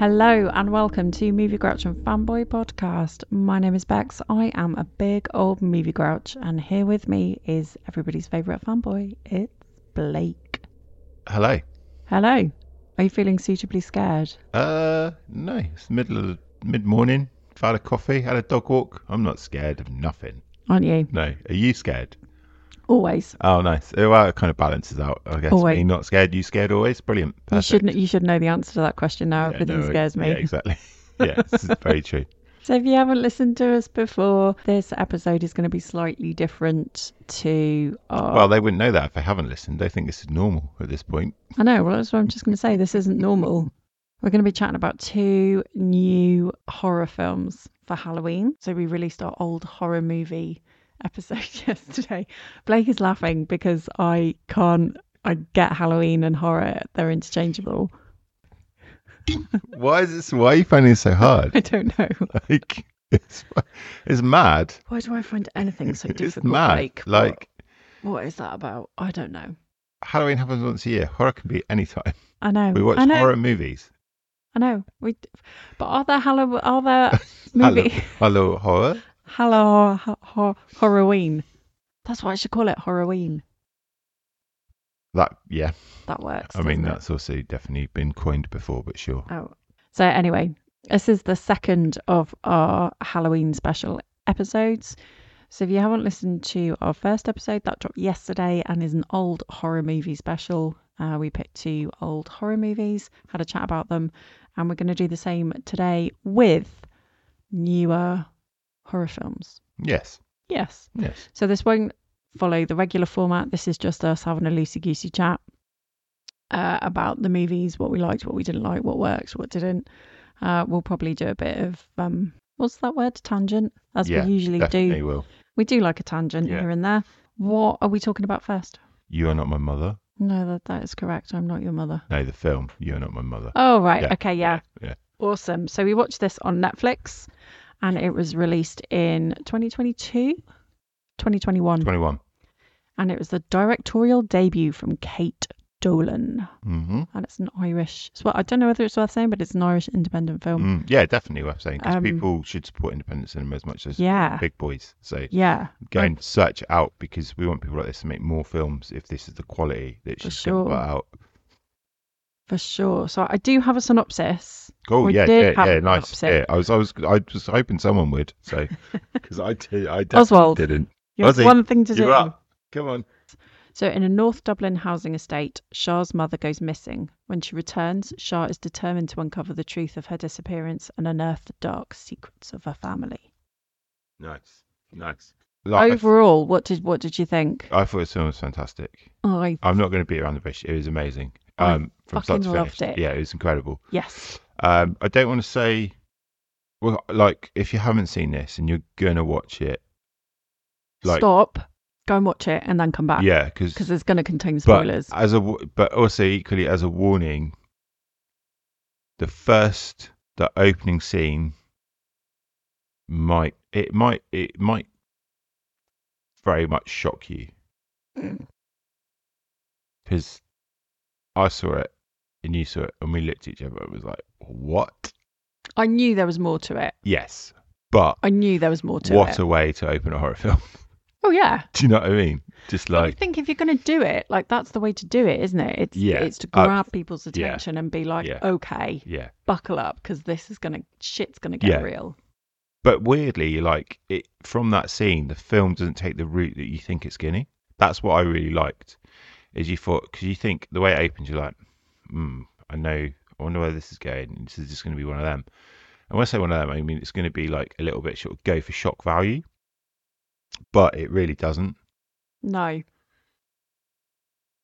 Hello and welcome to Movie Grouch and Fanboy Podcast. My name is Bex. I am a big old movie grouch, and here with me is everybody's favourite fanboy. It's Blake. Hello. Hello. Are you feeling suitably scared? Uh, no, it's the middle of mid morning. I've had a coffee, had a dog walk. I'm not scared of nothing. Aren't you? No, are you scared? Always. Oh, nice. Oh, Well, it kind of balances out, I guess. Always. Me not scared, you scared always. Brilliant. You Perfect. should you should know the answer to that question now. Yeah, Everything no, scares me. Yeah, exactly. yeah, this is very true. So if you haven't listened to us before, this episode is going to be slightly different to our Well, they wouldn't know that if they haven't listened. They think this is normal at this point. I know. Well, that's what I'm just going to say. This isn't normal. We're going to be chatting about two new horror films for Halloween. So we released our old horror movie episode yesterday. Blake is laughing because I can't. I get Halloween and horror; they're interchangeable. Why is this? Why are you finding it so hard? I don't know. like, it's, it's mad. Why do I find anything so It's difficult, mad. Blake? What- Like, what is that about? I don't know. Halloween happens once a year. Horror can be any time. I know. We watch know. horror movies. I know. We, but are there Halloween? Are there movie? Hello, horror. Hello, ho- ho- Horrorween. That's what I should call it, Halloween. That, yeah. That works. I mean, doesn't it? that's also definitely been coined before, but sure. Oh. So anyway, this is the second of our Halloween special episodes. So if you haven't listened to our first episode, that dropped yesterday and is an old horror movie special. Uh, we picked two old horror movies, had a chat about them, and we're going to do the same today with newer horror films. Yes, Yes. yes. So this won't follow the regular format. This is just us having a loosey goosey chat uh, about the movies, what we liked, what we didn't like, what works, what didn't. Uh, we'll probably do a bit of um, what's that word? Tangent, as yeah, we usually do. will. We do like a tangent Yeah. here and there. What are we talking about first? You are not my mother. No, that that is correct. I'm not your mother. No, the film. You are not my mother. Oh right, Yeah, okay, yeah. yeah. Awesome. So we watched this on Netflix, and it was released in 2022, 2021. 21. and it was the directorial debut from Kate Dolan, Mm-hmm. and it's an Irish. Well, I don't know whether it's worth saying, but it's an Irish independent film. Mm, yeah, definitely worth saying because Um, people should support independent cinema as much as Yeah, big boys. So yeah, go and search it out because we want people like this to make more films if this is the quality that she's going put out. For sure. So I do have a synopsis. Cool. We yeah, yeah, yeah, nice. Yeah, I was, I was, I was hoping someone would. So because I did, I Oswald. didn't. You have Ozzy, one thing to do. You're up. Come on. So, in a North Dublin housing estate, Char's mother goes missing. When she returns, Char is determined to uncover the truth of her disappearance and unearth the dark secrets of her family. Nice, nice. Like, Overall, what did what did you think? I thought this film was fantastic. I I'm not going to beat around the bush. It was amazing. I Um, from start fucking to loved finish. it. Yeah, it was incredible. yes, Um, I don't want to say, well, like if you haven't seen this and you're gonna watch it, like stop, go and watch it, and then come back. yeah, because because it's going to contain but spoilers. as a but also equally as a warning, the first the opening scene might it might it might very much shock you because I saw it and you saw it and we looked at each other and was like, what? I knew there was more to it. Yes, but I knew there was more to what it. a way to open a horror film. oh yeah. Do you know what I mean? Just But I like, think if you're going to do it, like that's the way to do it, isn't it? It's Yeah. it's to Uh, grab people's yeah. attention and be like, Yeah. okay, yeah. buckle up because this is gonna shit's gonna get Yeah. real. But weirdly, like it from that scene, the film doesn't take the route that you think it's going. to. That's what I really liked. Is you thought because you think the way it opens, you're like, hmm, I know, I wonder where this is going. This is just going to be one of them. And when I say one of them, I mean it's going to be like a little bit sort of go for shock value, but it really doesn't. No.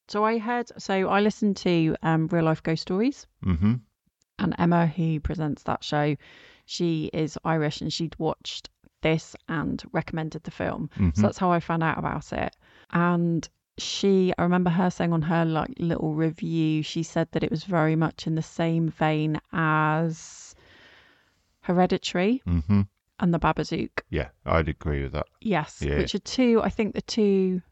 So I heard. So I listened to um, Real Life Ghost Stories, Mm-hmm. and Emma, who presents that show, she is Irish and she'd watched this and recommended the film. mm-hmm. So that's how I found out about it. And she, I remember her saying on her like little review, she said that it was very much in the same vein as Hereditary mm-hmm. and The Babadook. Yeah, I'd agree with that. Yes, Yeah. which are two. I think the two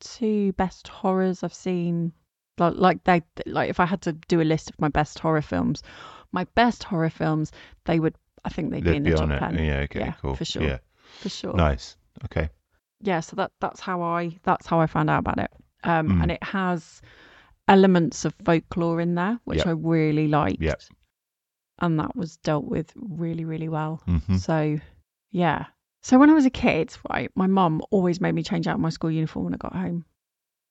two best horrors I've seen. Like, like they, like if I had to do a list of my best horror films, my best horror films, they would, I think they'd, be They'd in be top on it. 10. Yeah. Okay. Yeah, cool. for sure. Yeah. For sure. Nice. Okay. Yeah so that that's how i that's how i found out about it. Um Mm. and it has elements of folklore in there which Yep. i really liked. Yep. and that was dealt with really really well. Hmm so yeah. So when i was a kid right my mum always made me change out my school uniform when i got home.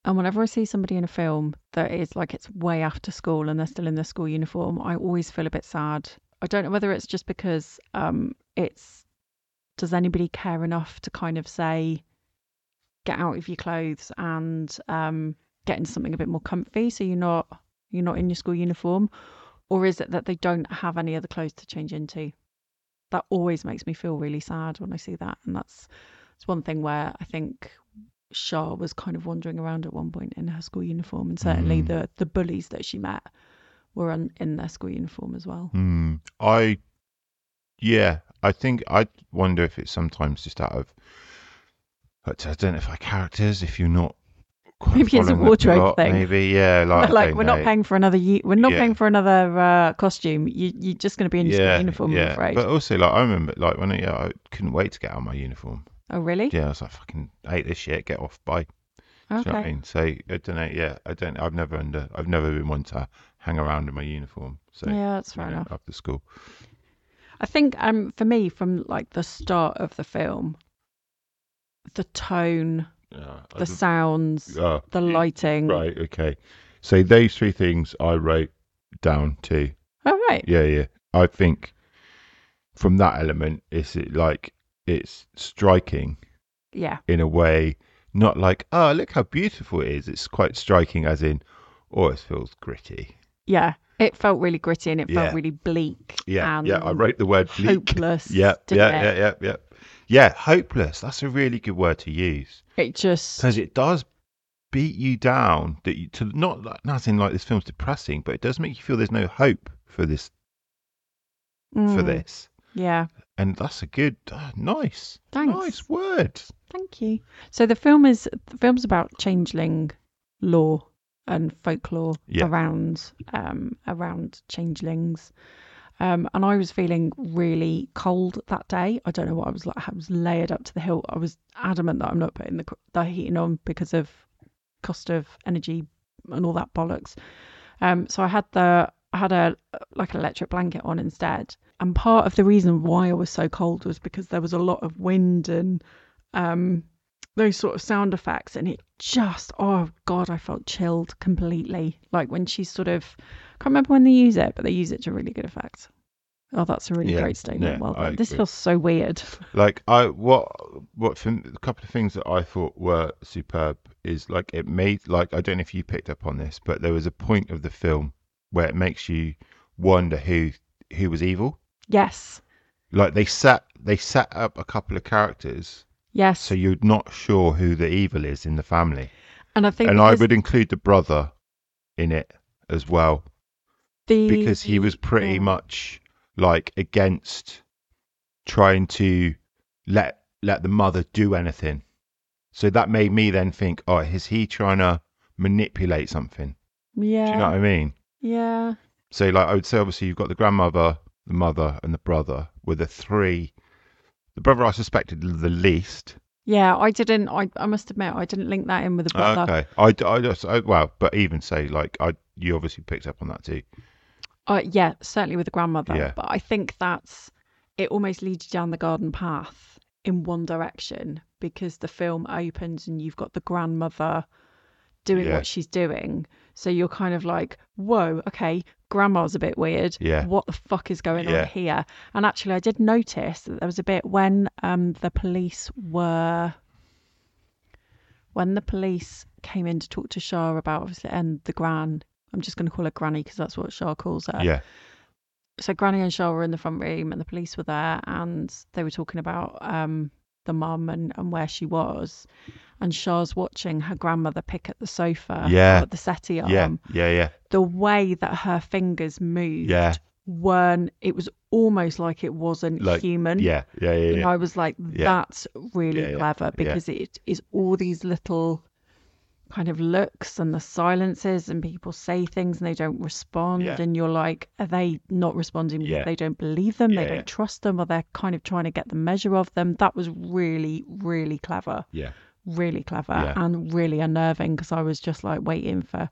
And whenever i see somebody in a film that is like it's way after school and they're still in their school uniform i always feel a bit sad. I don't know whether it's just because um it's does anybody care enough to kind of say get out of your clothes and um, get into something a bit more comfy so you're not you're not in your school uniform or is it that they don't have any other clothes to change into that always makes me feel really sad when i see that and that's it's one thing where i think Char was kind of wandering around at one point in her school uniform and certainly Mm. the the bullies that she met were on, in their school uniform as well Hmm. I, yeah, I think I wonder if it's sometimes just out of, but I don't know if our characters, if you're not. quite Maybe it's a wardrobe plot, thing. Maybe, yeah, like, like we're not paying for another ye- we're not Yeah. paying for another uh, costume you, you're just going to be in your yeah, uniform I'm yeah. afraid But also, like, I remember, like, when I, yeah, I couldn't wait to get out of my uniform. oh really Yeah, I was like, fucking hate this shit, get off, bye. Do you okay know what I mean? So I don't know. Yeah, I don't. I've never under. I've never been one to hang around in my uniform. So yeah that's fair know, enough after school. I think um for me from like the start of the film, the tone, Yeah. The sounds, oh, the lighting. right. Okay. So those three things I wrote down too. Oh right. Yeah, yeah. I think from that element, it's it like it's striking Yeah. in a way, not like oh look how beautiful it is. It's quite striking, as in, oh it feels gritty. Yeah. It felt really gritty and it Yeah. felt really bleak. Yeah, and yeah. I wrote the word bleak. hopeless. Yeah, yeah, yeah, yeah, yeah. Yeah, hopeless. That's a really good word to use It just because it does beat you down. That you to not like- not saying like this film's depressing, but it does make you feel there's no hope for this for Mm, this, Yeah. and that's a good, uh, nice, Thanks. nice word. Thank you. So the film is the film's about changeling lore and folklore Yeah. around um around changelings. Um, and I was feeling really cold that day. I don't know what I was like. I was layered up to the hilt. I was adamant that I'm not putting the, the heating on because of cost of energy and all that bollocks. Um, so I had the I had a like an electric blanket on instead. And part of the reason why I was so cold was because there was a lot of wind and um, those sort of sound effects, and it just oh god, I felt chilled completely. Like when she's sort of can't remember when they use it, but they use it to really good effect. Oh, that's a really Yeah, great statement. yeah, well I done. This agree. feels so weird. Like I what what from a couple of things that I thought were superb is like it made like I don't know if you picked up on this, but there was a point of the film where it makes you wonder who who was evil. Yes, Like they set they set up a couple of characters yes, so you're not sure who the evil is in the family. and I think And I would include the brother in it as well the, because he was pretty yeah. much like against trying to let let the mother do anything. So that made me then think, oh, is he trying to manipulate something? yeah, Do you know what I mean? yeah, So like I would say obviously you've got the grandmother, the mother and the brother were the three the brother I suspected the least. yeah. I didn't. I I must admit, I didn't link that in with the brother. Okay. I, I just I, well, but even say like I you obviously picked up on that too. Uh, yeah, certainly with the grandmother. Yeah. But I think that's it almost leads you down the garden path in one direction because the film opens and you've got the grandmother doing Yeah. what she's doing. So you're kind of like, whoa, okay, grandma's a bit weird. Yeah. What the fuck is going Yeah. on here? And actually, I did notice that there was a bit when um, the police were. When the police came in to talk to Char about obviously and the gran, I'm just going to call her Granny because that's what Char calls her yeah. so Granny and Char were in the front room and the police were there and they were talking about um the mum and, and where she was and Char's watching her grandmother pick at the sofa Yeah. at the settee arm Yeah. Yeah. Yeah. the way that her fingers moved Yeah. weren't it was almost like it wasn't Like, human Yeah. Yeah. Yeah. and yeah. I was like Yeah. that's really Yeah, yeah, clever because it is all these little kind of looks and the silences and people say things and they don't respond Yeah. and you're like are they not responding because Yeah. they don't believe them they don't yeah. trust them or they're kind of trying to get the measure of them that was really really clever Yeah. really clever Yeah. and really unnerving because i was just like waiting for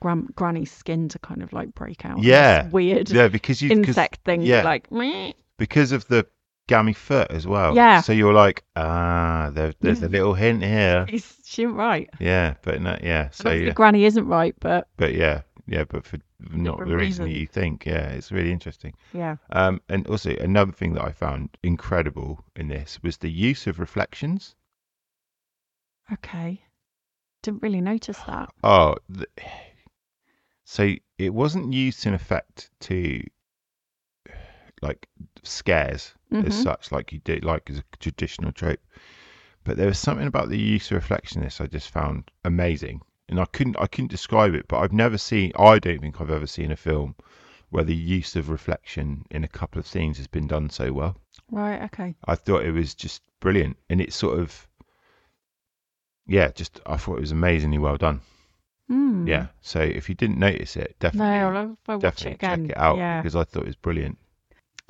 Gran- granny's skin to kind of like break out Yeah. Weird Yeah, because you insect thing yeah. like meh. because of the gammy foot as well. Yeah. So you're like, ah, there, there's a little hint here. He's, she right Yeah, but no, yeah. so yeah, granny isn't right but but yeah, yeah, but for not the reason that you think. Yeah, it's really interesting. yeah Um, and also another thing that I found incredible in this was the use of reflections. okay didn't really notice that Oh, the, so it wasn't used in effect to like scares as Mhm. such, like you did, like as a traditional trope. But there was something about the use of reflection in this I just found amazing, and I couldn't, I couldn't describe it. But I've never seen, I don't think I've ever seen a film where the use of reflection in a couple of scenes has been done so well. right okay I thought it was just brilliant, and it's sort of, yeah, just I thought it was amazingly well done. Hmm. Yeah. So if you didn't notice it, definitely, No, I'll, I'll definitely it check it out Yeah. because I thought it was brilliant.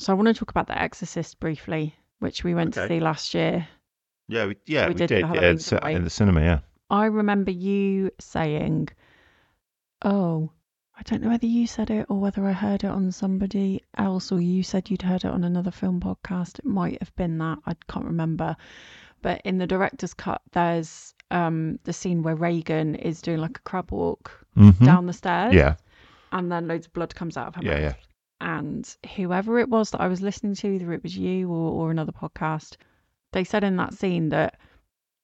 So I want to talk about The Exorcist briefly, which we went to see last year. Yeah, we, yeah, We we, did did. Yeah, it's, uh, in the cinema. Yeah. I remember you saying, "Oh, I don't know whether you said it or whether I heard it on somebody else, or you said you'd heard it on another film podcast. It might have been that. I can't remember. But in the director's cut, there's um, the scene where Regan is doing like a crab walk Mhm. down the stairs. Yeah. and then loads of blood comes out of her Yeah, mouth. yeah. And whoever it was that I was listening to, either it was you or, or another podcast, they said in that scene that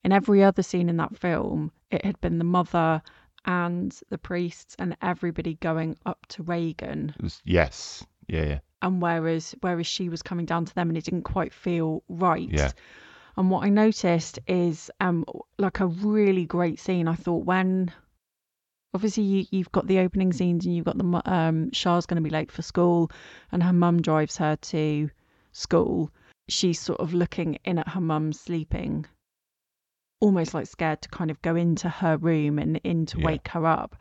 in every other scene in that film, it had been the mother and the priests and everybody going up to Regan, was, yes. Yeah. Yeah. and whereas whereas she was coming down to them, and it didn't quite feel right. Yeah. And what I noticed is um like a really great scene. I thought when obviously you, you've got the opening scenes and you've got the um Char's going to be late for school and her mum drives her to school. She's sort of looking in at her mum sleeping, almost like scared to kind of go into her room and in to Yeah. wake her up.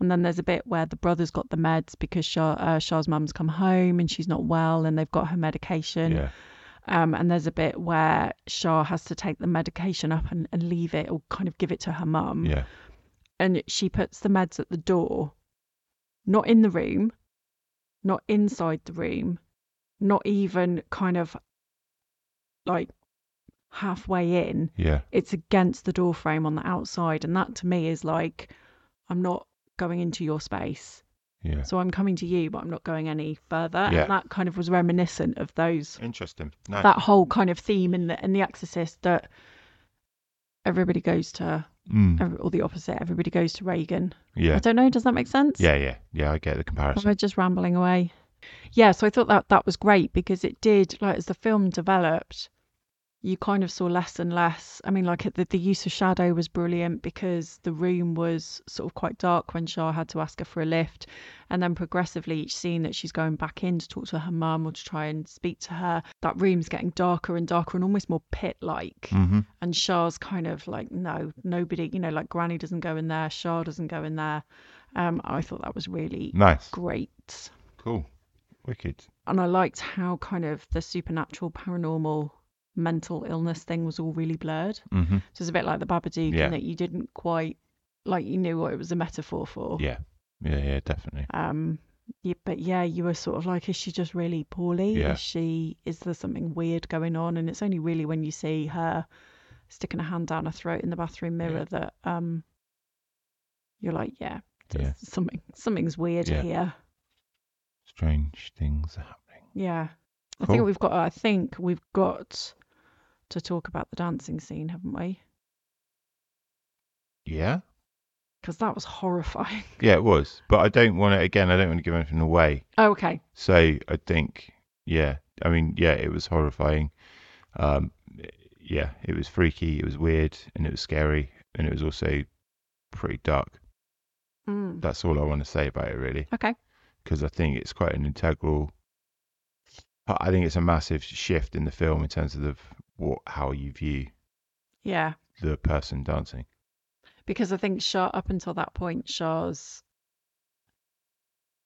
And then there's a bit where the brother's got the meds because Char, uh, Char's mum's come home and she's not well and they've got her medication. Yeah. Um, and there's a bit where Char has to take the medication up and, and leave it or kind of give it to her mum. Yeah. And she puts the meds at the door, not in the room, not inside the room, not even kind of like halfway in. Yeah. It's against the door frame on the outside. And that to me is like, I'm not going into your space. Yeah. So I'm coming to you, but I'm not going any further. Yeah. And that kind of was reminiscent of those Interesting. Nice. that whole kind of theme in the in the Exorcist that everybody goes to, Mm. or the opposite, everybody goes to Regan. Yeah. I don't know. Does that make sense? Yeah. Yeah. Yeah. I get the comparison. I just rambling away? Yeah. So I thought that that was great because it did like as the film developed, you kind of saw less and less. I mean, like the the use of shadow was brilliant because the room was sort of quite dark when Char had to ask her for a lift, and then progressively each scene that she's going back in to talk to her mum or to try and speak to her, that room's getting darker and darker and almost more pit-like. hmm And Char's kind of like, no, nobody, you know, like Granny doesn't go in there, Char doesn't go in there. Um, I thought that was really Nice. great. Cool. Wicked. And I liked how kind of the supernatural, paranormal, mental illness thing was all really blurred. hmm So it's a bit like the Babadook Yeah. in that you didn't quite, like, you knew what it was a metaphor for. Yeah. Yeah. Yeah. Definitely. Um, yeah, but yeah, you were sort of like, is she just really poorly? Yeah. Is she? Is there something weird going on? And it's only really when you see her sticking a hand down her throat in the bathroom mirror that um, you're like, yeah, Yeah. something, something's weird Yeah. here. Strange things are happening. Yeah, I Cool. think we've got. I think we've got to talk about the dancing scene, haven't we? Yeah. Because that was horrifying. Yeah, it was. But I don't want to, again, I don't want to give anything away. Oh, okay. So I think, yeah, I mean, yeah, it was horrifying. Um, yeah, it was freaky, it was weird, and it was scary, and it was also pretty dark. Mm. That's all I want to say about it, really, Okay. because I think it's quite an integral. I I think it's a massive shift in the film in terms of the, what how you view Yeah. the person dancing. because I think Char up until that point, Char's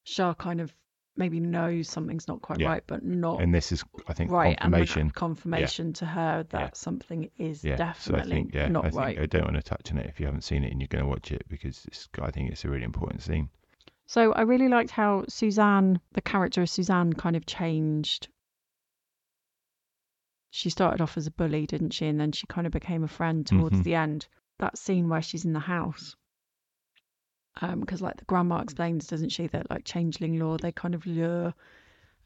Char kind of maybe knows something's not quite Yeah. right, but not And this is, I think, right, confirmation. and confirmation to her that Yeah. something is yeah. definitely so I think, yeah, not I think right. I don't want to touch on it if you haven't seen it and you're going to watch it because it's, I think it's a really important scene. So I really liked how Suzanne, the character of Suzanne, kind of changed. She started off as a bully, didn't she? And then she kind of became a friend towards Mhm. the end. That scene where she's in the house. Because, like, the grandma explains, doesn't she, that, like, changeling lore, they kind of lure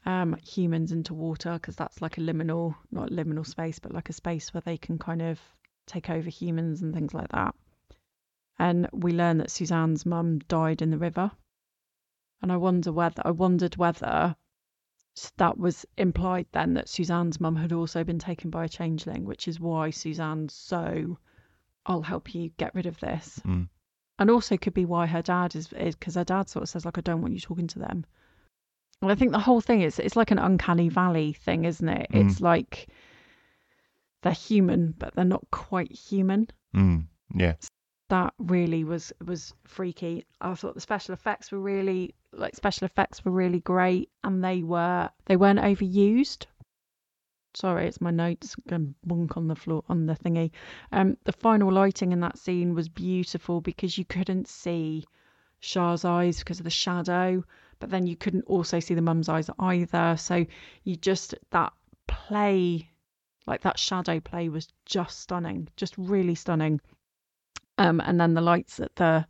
um, humans into water because that's like a liminal, not a liminal space, but like a space where they can kind of take over humans and things like that. And we learn that Suzanne's mum died in the river and I wonder whether I wondered whether that was implied then that Suzanne's mum had also been taken by a changeling, which is why Suzanne's so I'll help you get rid of this. Mm. And also could be why her dad is because her dad sort of says like I don't want you talking to them. And I think the whole thing is it's like an uncanny valley thing, isn't it? Mm. It's like they're human, but they're not quite human Mm. Yeah. That really was was freaky. I thought the special effects were really like special effects were really great and they were they weren't overused. Sorry, it's my notes going bunk on the floor on the thingy. Um the final lighting in that scene was beautiful because you couldn't see Char's eyes because of the shadow, but then you couldn't also see the mum's eyes either. So you just that play like that shadow play was just stunning, just really stunning. Um, and then the lights at the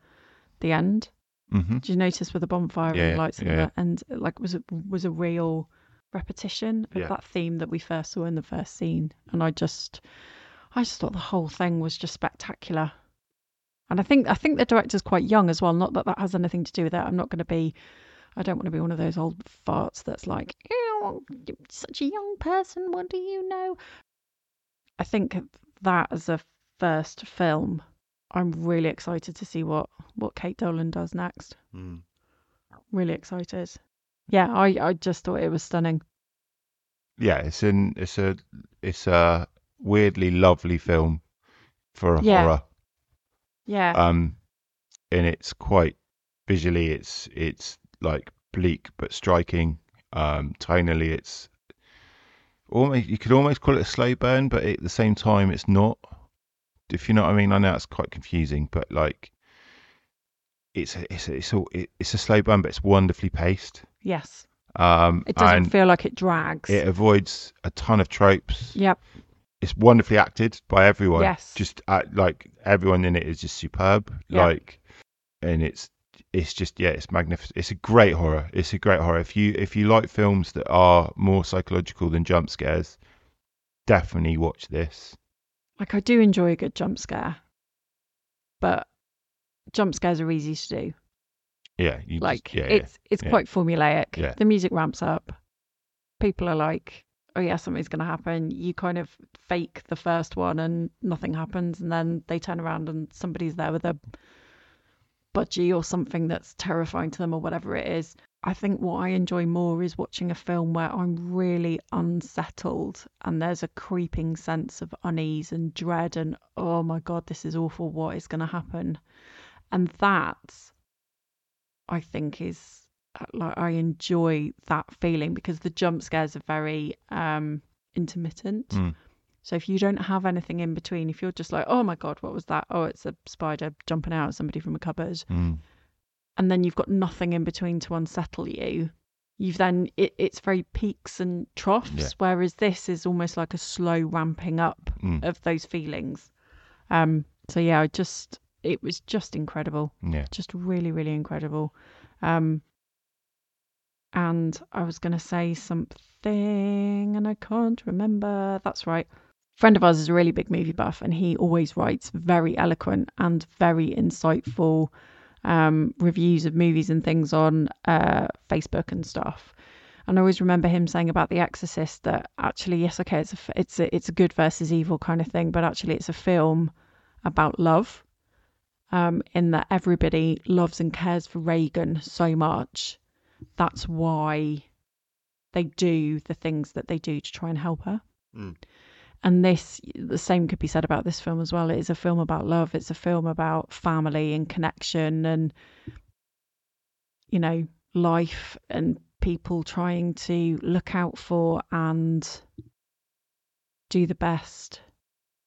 the end. hmm Did you notice with the bonfire Yeah, and the lights at yeah. the end? Like was a, was a real repetition of Yeah. that theme that we first saw in the first scene. And I just, I just thought the whole thing was just spectacular. And I think I think the director's quite young as well. Not that that has anything to do with it. I'm not going to be. I don't want to be one of those old farts that's like, "Ew, you're such a young person. What do you know? I think that as a first film, I'm really excited to see what what Kate Dolan does next. Mm. Really excited. Yeah, I I just thought it was stunning. Yeah, it's in it's a it's a weirdly lovely film for a Yeah. horror. Yeah, Um, and it's quite visually it's it's like bleak but striking. Um, tonally it's almost you could almost call it a slow burn, but at the same time it's not. If you know what I mean, I know it's quite confusing, but like it's a, it's a, it's a, it's a slow burn, but it's wonderfully paced. yes. Um, It doesn't feel like it drags. it avoids a ton of tropes. Yep. It's wonderfully acted by everyone. Yes. Just uh, like everyone in it is just superb. Yeah. Like, and it's it's just yeah, it's magnificent. It's a great horror. It's a great horror. If you if you like films that are more psychological than jump scares, definitely watch this. Like I do enjoy a good jump scare, but jump scares are easy to do. Yeah, you Like just, yeah, it's it's yeah. quite formulaic. Yeah. The music ramps up. People are like, "Oh yeah, something's going to happen." You kind of fake the first one and nothing happens, and then they turn around and somebody's there with a budgie or something that's terrifying to them or whatever it is. I think what I enjoy more is watching a film where I'm really unsettled and there's a creeping sense of unease and dread and oh my god, this is awful. What is going to happen? And that I think is uh, like I enjoy that feeling because the jump scares are very um intermittent. Mm. So if you don't have anything in between, if you're just like, oh my god, what was that? Oh, it's a spider jumping out at somebody from a cupboard, Mm. And then you've got nothing in between to unsettle you. You've then it, it's very peaks and troughs, Yeah. whereas this is almost like a slow ramping up Mm. of those feelings. Um. So yeah, I just it was just incredible Yeah. just really really incredible um and i was going to say something and i can't remember that's right friend of ours is a really big movie buff and he always writes very eloquent and very insightful um reviews of movies and things on uh facebook and stuff and I always remember him saying about The Exorcist that actually, yes, okay, it's a it's a it's a good versus evil kind of thing, but actually, it's a film about love um, in that everybody loves and cares for Regan so much. That's why they do the things that they do to try and help her. Mm. And this, the same could be said about this film as well. It is a film about love. It's a film about family and connection and, you know, life and people trying to look out for and do the best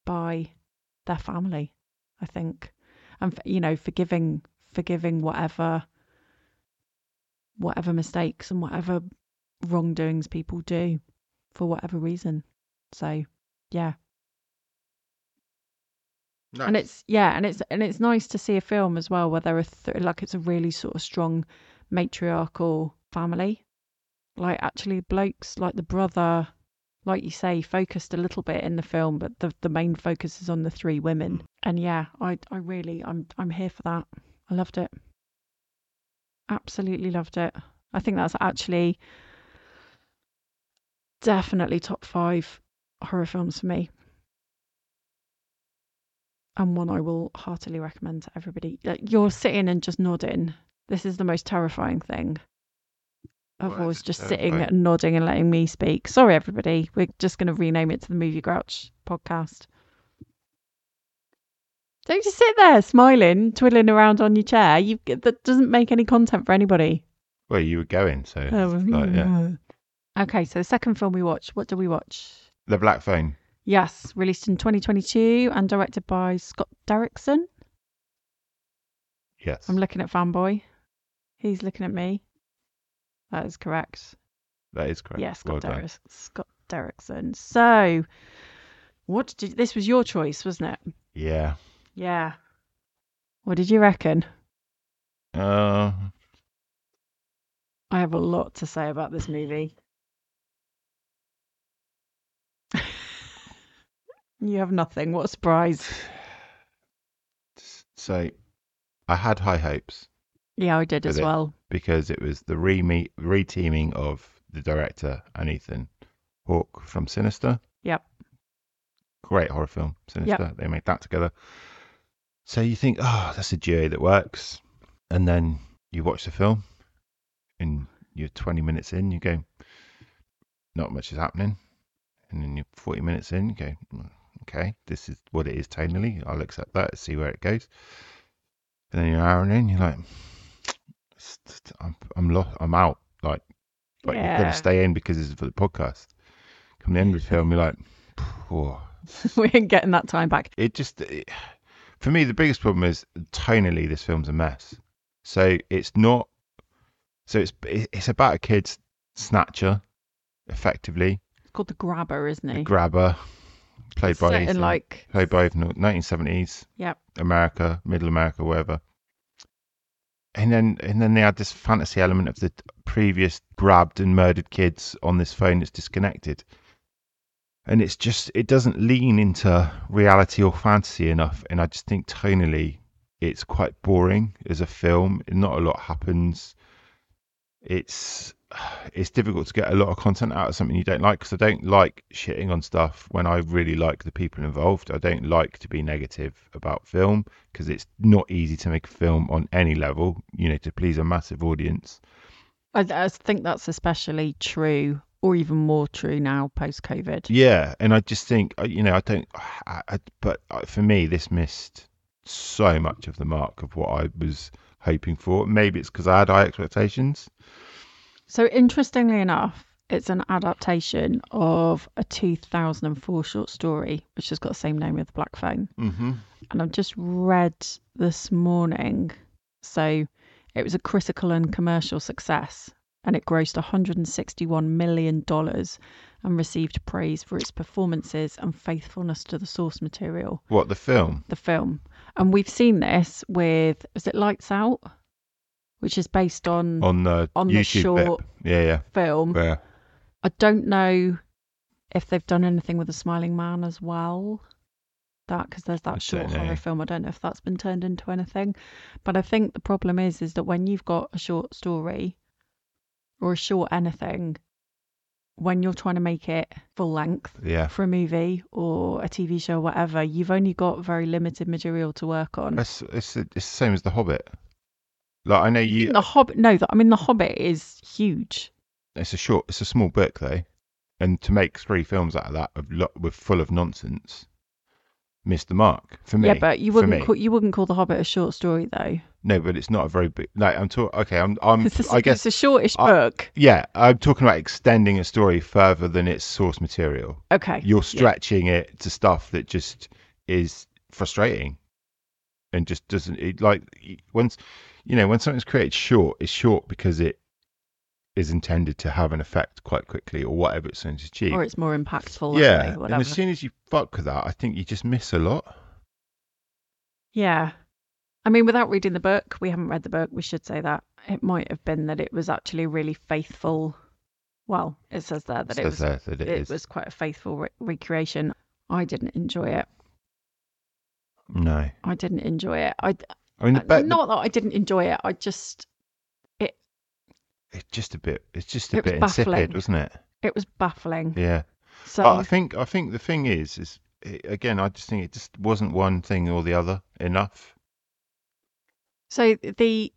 by their family, I think. And, you know, forgiving, forgiving whatever, whatever mistakes and whatever wrongdoings people do for whatever reason. So, yeah. And it's yeah, and it's and it's nice to see a film as well where there are th- like it's a really sort of strong matriarchal family. Like actually, blokes like the brother, like you say, focused a little bit in the film, but the the main focus is on the three women. And yeah, I I really I'm I'm here for that. I loved it. Absolutely loved it. I think that's actually definitely top five horror films for me and one I will heartily recommend to everybody. Like, You're sitting and just nodding. This is the most terrifying thing. Of course, it just sitting and nodding and letting me speak. Sorry, everybody. We're just going to rename it to the Movie Grouch podcast. Don't just sit there smiling, twiddling around on your chair. You that doesn't make any content for anybody. Well, you were going, so Oh, like, yeah. Okay, so the second film we watched. What did we watch? The Black Phone. Yes, released in 2022 and directed by Scott Derrickson. Yes. I'm looking at Fanboy. He's looking at me. That is correct. that is correct. Yeah, Scott, well. Derrick- Scott Derrickson. So, what did this was your choice, wasn't it? Yeah. Yeah. What did you reckon? Uh, I have a lot to say about this movie. You have nothing. What a surprise. so, I had high hopes Yeah, I did as it. well. because it was the re re-teaming of the director and Ethan Hawke from Sinister. Yep. Great horror film, Sinister. They made that together. So you think, oh, that's a duo that works, and then you watch the film, and you're 20 minutes in, you go, not much is happening, and then you're 40 minutes in, you go, "Mm, okay, this is what it is tonally. I'll accept that. See where it goes. And then you're hour in, you're like, I'm I'm lost. I'm out. Like, but you've got to stay in because this is for the podcast. Come the end of the film, you're like, oh, we ain't getting that time back. it just it, for me the biggest problem is tonally this film's a mess. So it's not. So it's it's about a kid's snatcher, effectively It's called The Grabber, isn't a he? grabber, played by Ethan, like, played by Ethan, 1970s yep. America, Middle America, wherever. And then and then they had this fantasy element of the previous grabbed and murdered kids on this phone that's disconnected. And it's just it doesn't lean into reality or fantasy enough. And I just think tonally it's quite boring as a film. Not a lot happens. It's it's difficult to get a lot of content out of something you don't like because I don't like shitting on stuff when I really like the people involved. I don't like to be negative about film because it's not easy to make a film on any level, you know, to please a massive audience. I, I think that's especially true, or even more true now post COVID. Yeah, and I just think, you know, I don't, I, I, but uh, for me, this missed so much of the mark of what I was hoping for. Maybe it's because I had high expectations. So, interestingly enough, it's an adaptation of a 2004 short story, which has got the same name as The Black Phone. Mm-hmm. And I've just read this morning. So, it was a critical and commercial success, and it grossed $161 million and received praise for its performances and faithfulness to the source material, What the film? the film. And we've seen this with, is it Lights Out? Which is based on on the On the short clip. Yeah, yeah, film. yeah. I don't know if they've done anything with the Smiling Man as well. That because there's I that short horror film. I don't know if that's been turned into anything, but I think the problem is is that when you've got a short story or a short anything, when you're trying to make it full length Yeah. for a movie or a TV show or whatever, you've only got very limited material to work on. It's, it's, it's the same as The Hobbit. Like, I know you, The Hobbit, no, I mean the Hobbit is huge. it's a short, it's a small book though. and to make three films out of that of lo- with full of nonsense missed the mark for me. yeah, but you wouldn't call, you wouldn't call The Hobbit a short story though. no, but it's not a very big. Like I'm talking. Okay, I'm. I'm. It's a, I guess. it's a shortish I- book. yeah, I'm talking about extending a story further than its source material. Okay. You're yeah. stretching it to stuff that just is frustrating, and just doesn't. It, like once, you know, when something's created short, it's short because it is intended to have an effect quite quickly, or whatever it's going to achieve. Or it's more impactful. yeah, and as soon as you fuck with that, I think you just miss a lot. Yeah. I mean, without reading the book, we haven't read the book, we should say that. It might have been that it was actually really faithful. Well, it says there that it Says was there that it, it was quite a faithful re- recreation. I didn't enjoy it. No, I didn't enjoy it. I I mean, the, uh, be- not that I didn't enjoy it. I just it. it's just a bit. It's just a It was bit insipid, baffling. wasn't it? it was baffling. Yeah. So But I think I think the thing is is it, again I just think it just wasn't one thing or the other enough. So the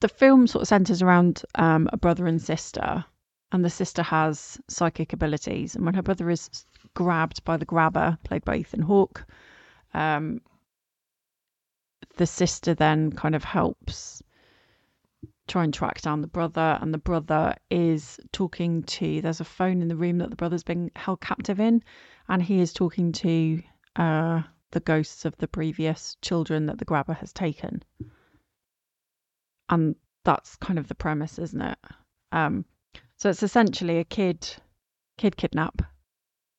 the film sort of centers around um, a brother and sister, and the sister has psychic abilities. And when her brother is grabbed by the grabber, played by Ethan Hawke, um, the sister then kind of helps try and track down the brother. And the brother is talking to. There's a phone in the room that the brother's been held captive in, and he is talking to uh, the ghosts of the previous children that the grabber has taken. And that's kind of the premise, isn't it? Um, so it's essentially a kid, kid kidnap,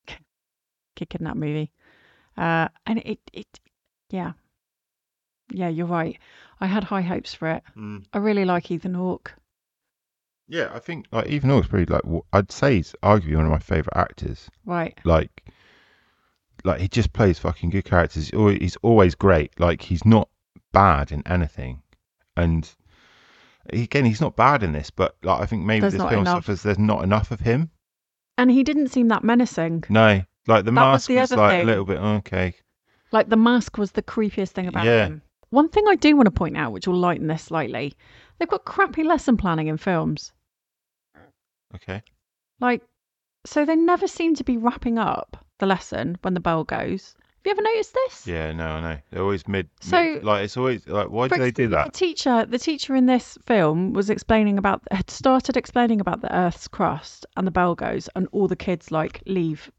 kid kidnap movie, uh, and it, it, yeah, yeah, you're right. I had high hopes for it. Mm. I really like Ethan Hawke. Yeah, I think like even though it's probably like w- I'd say he's arguably one of my favorite actors. Right. Like, like he just plays fucking good characters. He's always, he's always great. Like he's not bad in anything, and again he's not bad in this. But like I think maybe There's this not film enough. suffers. There's not enough of him. And he didn't seem that menacing. No, like the That was mask the was, other like thing. a little bit okay. Like the mask was the creepiest thing about Yeah. him. One thing I do want to point out, which will lighten this slightly, they've got crappy lesson planning in films. Okay. Like, so they never seem to be wrapping up the lesson when the bell goes. Have you ever noticed this? Yeah, no, I know. They're always mid. So- mid- like it's always like why do they do that? The teacher, the teacher in this film was explaining about had started explaining about the Earth's crust, and the bell goes, and all the kids like leave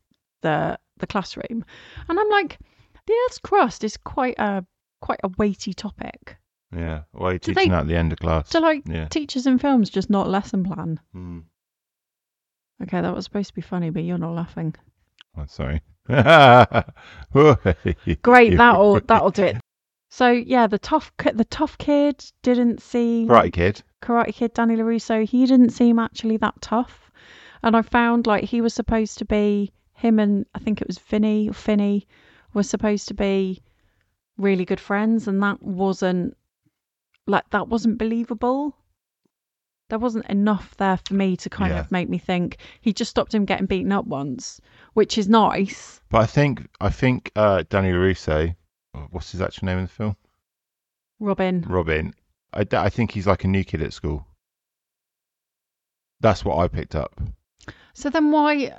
the the classroom, and I'm like, the Earth's crust is quite a quite a weighty topic. Yeah. Why are you Do teaching they- that at the end of class? So like yeah. teachers in films just not lesson plan. Hmm. Okay, that was supposed to be funny, but you're not laughing. Oh, sorry. Great, that'll that'll do it. So yeah, the tough the tough kid didn't see Karate Kid. Karate Kid Danny LaRusso. He didn't seem actually that tough, and I found like he was supposed to be him and I think it was Vinny or Finney were supposed to be really good friends, and that wasn't like that wasn't believable. There wasn't enough there for me to kind Yeah. of make me think he just stopped him getting beaten up once, which is nice. But I think I think uh, Danny LaRusso, oh, what's his actual name in the film? Robin, Robin. I, I think he's like a new kid at school. That's what I picked up. So then why?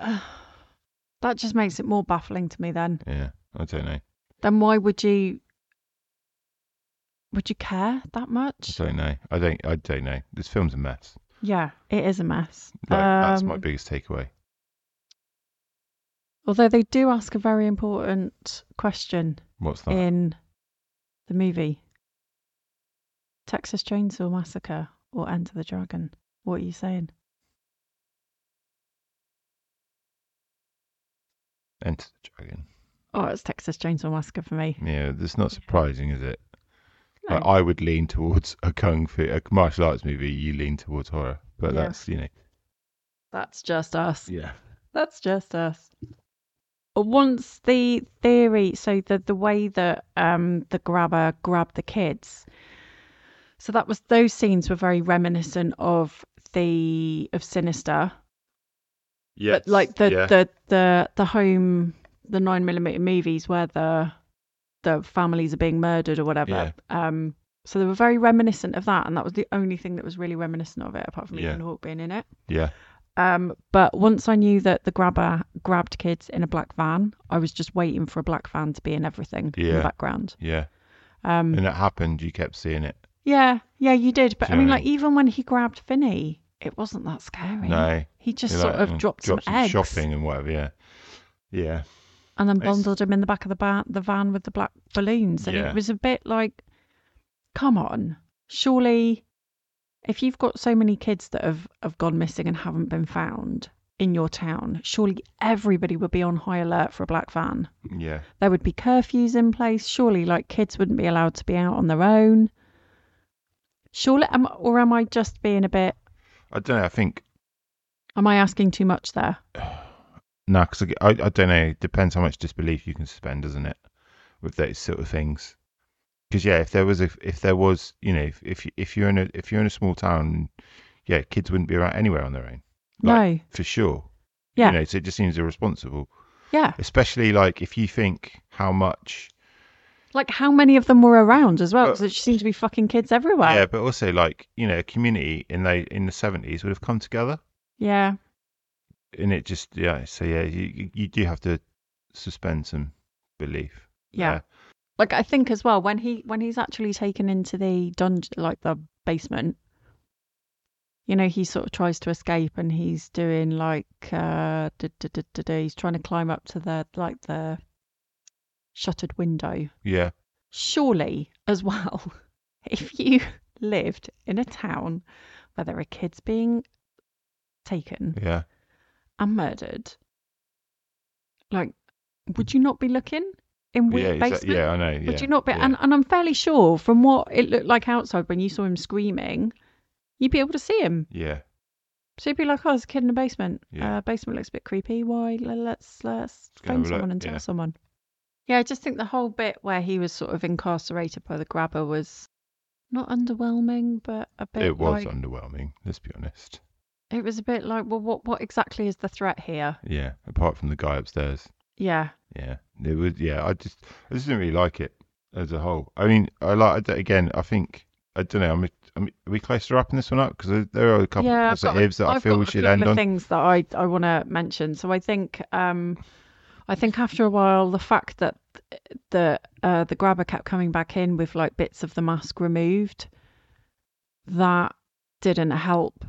that just makes it more baffling to me. Then, Yeah, I don't know. then why would you? Would you care that much? I don't know. I don't. I don't know. This film's a mess. Yeah, it is a mess. Like, that's my Um, biggest takeaway. Although they do ask a very important question What's that? in the movie: Texas Chainsaw Massacre or Enter the Dragon. What are you saying? Enter the Dragon. Oh, it's Texas Chainsaw Massacre for me. Yeah, that's not surprising, is it? Like, I would lean towards a kung fu, a martial arts movie. You lean towards horror, but Yeah. that's you know. That's just us. Yeah. That's just us. Once the theory, so the the way that um the grabber grabbed the kids, so that was those scenes were very reminiscent of the of Sinister, Yeah. but like the yeah. the the the home the nine millimeter movies where the the families are being murdered or whatever. Um, so they were very reminiscent of that, and that was the only thing that was really reminiscent of it, apart from Yeah. Ethan Hawke being in it. yeah. Um, but once I knew that the grabber grabbed kids in a black van, I was just waiting for a black van to be in everything in the background. Yeah. Um, And it happened. You kept seeing it. yeah, yeah, you did. But Do I mean, know what I like even when he grabbed Finney, it wasn't that scary. No. he just You're sort like, of mm, dropped, dropped some eggs shopping and whatever. Yeah. Yeah. And then bundled him in the back of the ba- the van with the black balloons, and Yeah. it was a bit like, come on, surely, if you've got so many kids that have have gone missing and haven't been found in your town, surely everybody would be on high alert for a black van. Yeah. There would be curfews in place. Surely, like kids wouldn't be allowed to be out on their own. Surely, am, or am I just being a bit? I don't know. I think Am I asking too much there? no, because I, I don't know. It depends how much disbelief you can suspend, doesn't it, with those sort of things? Because yeah, if there was a, if there was, you know, if if, you, if you're in a if you're in a small town, yeah, kids wouldn't be around anywhere on their own Like- no. for sure. Yeah. You know, so it just seems irresponsible. Yeah. Especially like if you think how much. Like how many of them were around as well? Well- Because there seems to be fucking kids everywhere. Yeah, but also like you know, a community in the in the seventies would have come together, Yeah. And it just yeah. So yeah, you you- do have to suspend some belief. Yeah. there. Like I think as well when he when he's actually taken into the dungeon, like the basement. You know, he sort of tries to escape, and he's doing like uh, duh, duh, duh, he's trying to climb up to the like the shuttered window. Yeah. Surely, as well, if you lived in a town where there are kids being taken Yeah. And murdered, like, would you not be looking in weird exa- basement? yeah, I know. Yeah, Would you not be? yeah. And, and I'm fairly sure from what it looked like outside when you saw him screaming, you'd be able to see him. yeah, So you'd be like, "Oh, there's a kid in the basement. Yeah. Uh, basement looks a bit creepy. Why? Let's let's phone someone and tell yeah. someone." Yeah, I just think the whole bit where he was sort of incarcerated by the grabber was not underwhelming, but a bit. it was like, underwhelming. Let's be honest. It was a bit like, well, what what exactly is the threat here? Yeah, apart from the guy upstairs. Yeah, Yeah, it was. Yeah, I just, I just didn't really like it as a whole. I mean, I like again. I think I don't know. I'm, I'm, are we close to wrapping this one up? Because there are a couple yeah. of got, positives that I I've feel we should end of on. things that I I want to mention. So I think um, I think after a while, the fact that the uh, the grabber kept coming back in with like bits of the mask removed, that didn't help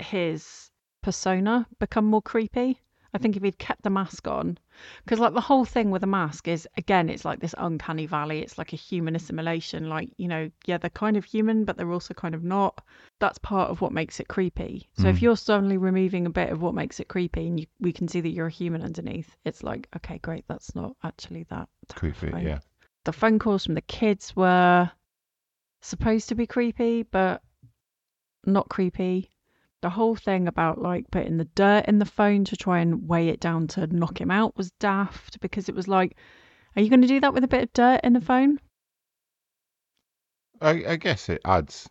his persona become more creepy. I think if he'd kept the mask on, because like the whole thing with a mask is again, it's like this uncanny valley. It's like a human assimilation. Like you know, yeah, they're kind of human, but they're also kind of not. That's part of what makes it creepy. So if Mm. you're suddenly removing a bit of what makes it creepy, and you, we can see that you're a human underneath, it's like okay, great, that's not actually that Creepy. terrifying. Yeah. The phone calls from the kids were supposed to be creepy, but not creepy. The whole thing about like putting the dirt in the phone to try and weigh it down to knock him out was daft because it was like, are you going to do that with a bit of dirt in the phone? I, I guess it adds.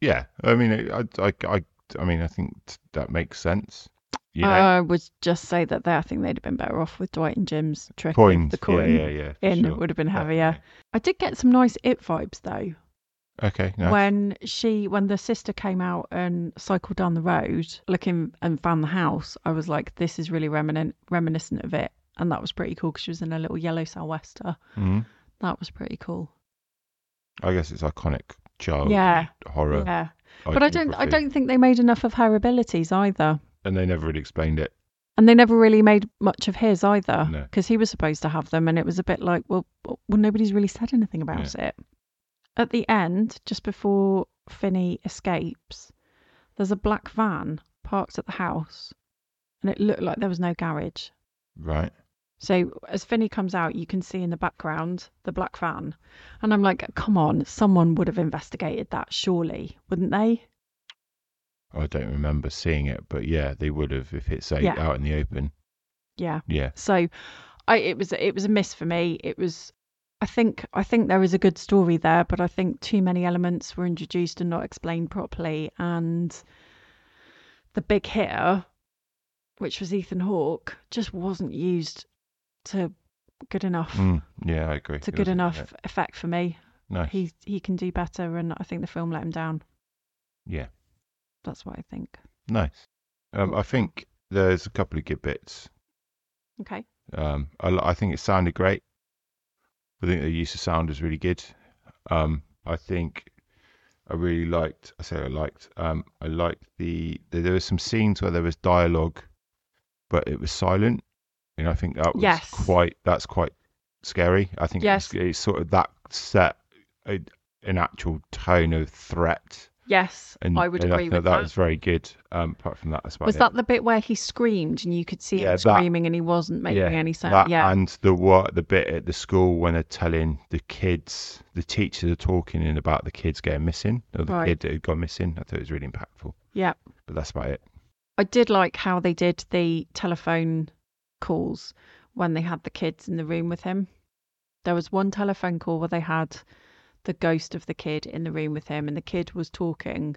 Yeah, I mean, it- I, I, I, I mean, I think that makes sense. You know, I would just say that they, I think they'd have been better off with Dwight and Jim's trick. coins. The coin Yeah, yeah, yeah. in sure. would have been heavier. I did get some nice it vibes though. Okay. Nice. when she when the sister came out and cycled down the road looking and found the house i was like this is really reminiscent reminiscent of it and that was pretty cool because she was in a little yellow sou'wester Mhm. that was pretty cool I guess it's iconic child yeah horror. yeah but i don't i don't think they made enough of her abilities either And they never really explained it. and they never really made much of his either No. because he was supposed to have them and it was a bit like well well nobody's really said anything about it at the end just before finney escapes there's a black van parked at the house and it looked like there was no garage Right. so as finney comes out you can see in the background the black van and i'm like come on someone would have investigated that surely wouldn't they I don't remember seeing it, but yeah, they would have if it's like, Yeah. out in the open. yeah Yeah. So I it was it was a miss for me. It was I think I think there is a good story there, but I think too many elements were introduced and not explained properly and the big hitter, which was Ethan Hawke, just wasn't used to good enough Mm, yeah, I agree. to It good enough effect for me. Nice. He he can do better and I think the film let him down. Yeah. That's what I think. Nice. Um, I think there's a couple of good bits. Okay. Um, I, I think it sounded great. I think the use of sound is really good. Um, I think I really liked. I say I liked. Um, I liked the, the. There were some scenes where there was dialogue, but it was silent. And I think that was Yes. quite. That's quite scary. I think Yes. it's, it's sort of that set a, an actual tone of threat. Yes, And I would and agree think with that. that. was very good. Um, apart from that, that's about Was it. that the bit where he screamed and you could see Yeah, him that- screaming and he wasn't making any sound? That yeah. and the what the bit at the school when they're telling the kids, the teachers are talking in about the kids getting missing, or the Right. kid that had gone missing. I thought it was really impactful. yeah. But that's about it. I did like how they did the telephone calls when they had the kids in the room with him. There was one telephone call where they had the ghost of the kid in the room with him and the kid was talking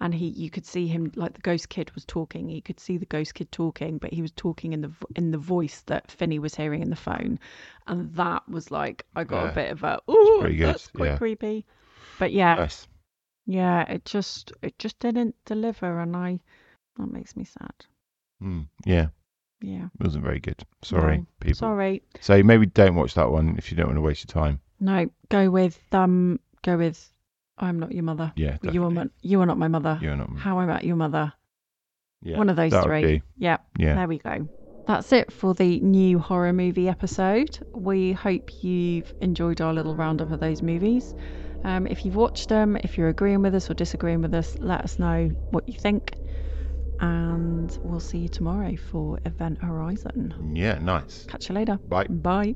and he you could see him like the ghost kid was talking you could see the ghost kid talking but he was talking in the in the voice that Finney was hearing in the phone and that was like I got Yeah. a bit of a good, that's quite yeah. creepy but yeah Nice. yeah it just it just didn't deliver and I that makes me sad Mm, yeah, yeah it wasn't very good. Sorry, No, people. Sorry. So maybe don't watch that one if you don't want to waste your time. No, go with um go with I'm not your mother. Yeah, you are definitely. my, you are not my mother. You're not. How I met your mother. yeah, One of those three. be- Yeah, Yeah. there we go. That's it for the new horror movie episode. We hope you've enjoyed our little roundup of those movies. Um, if you've watched them, if you're agreeing with us or disagreeing with us, let us know what you think. And we'll see you tomorrow for Event Horizon. Yeah, nice. Catch you later. Bye. Bye.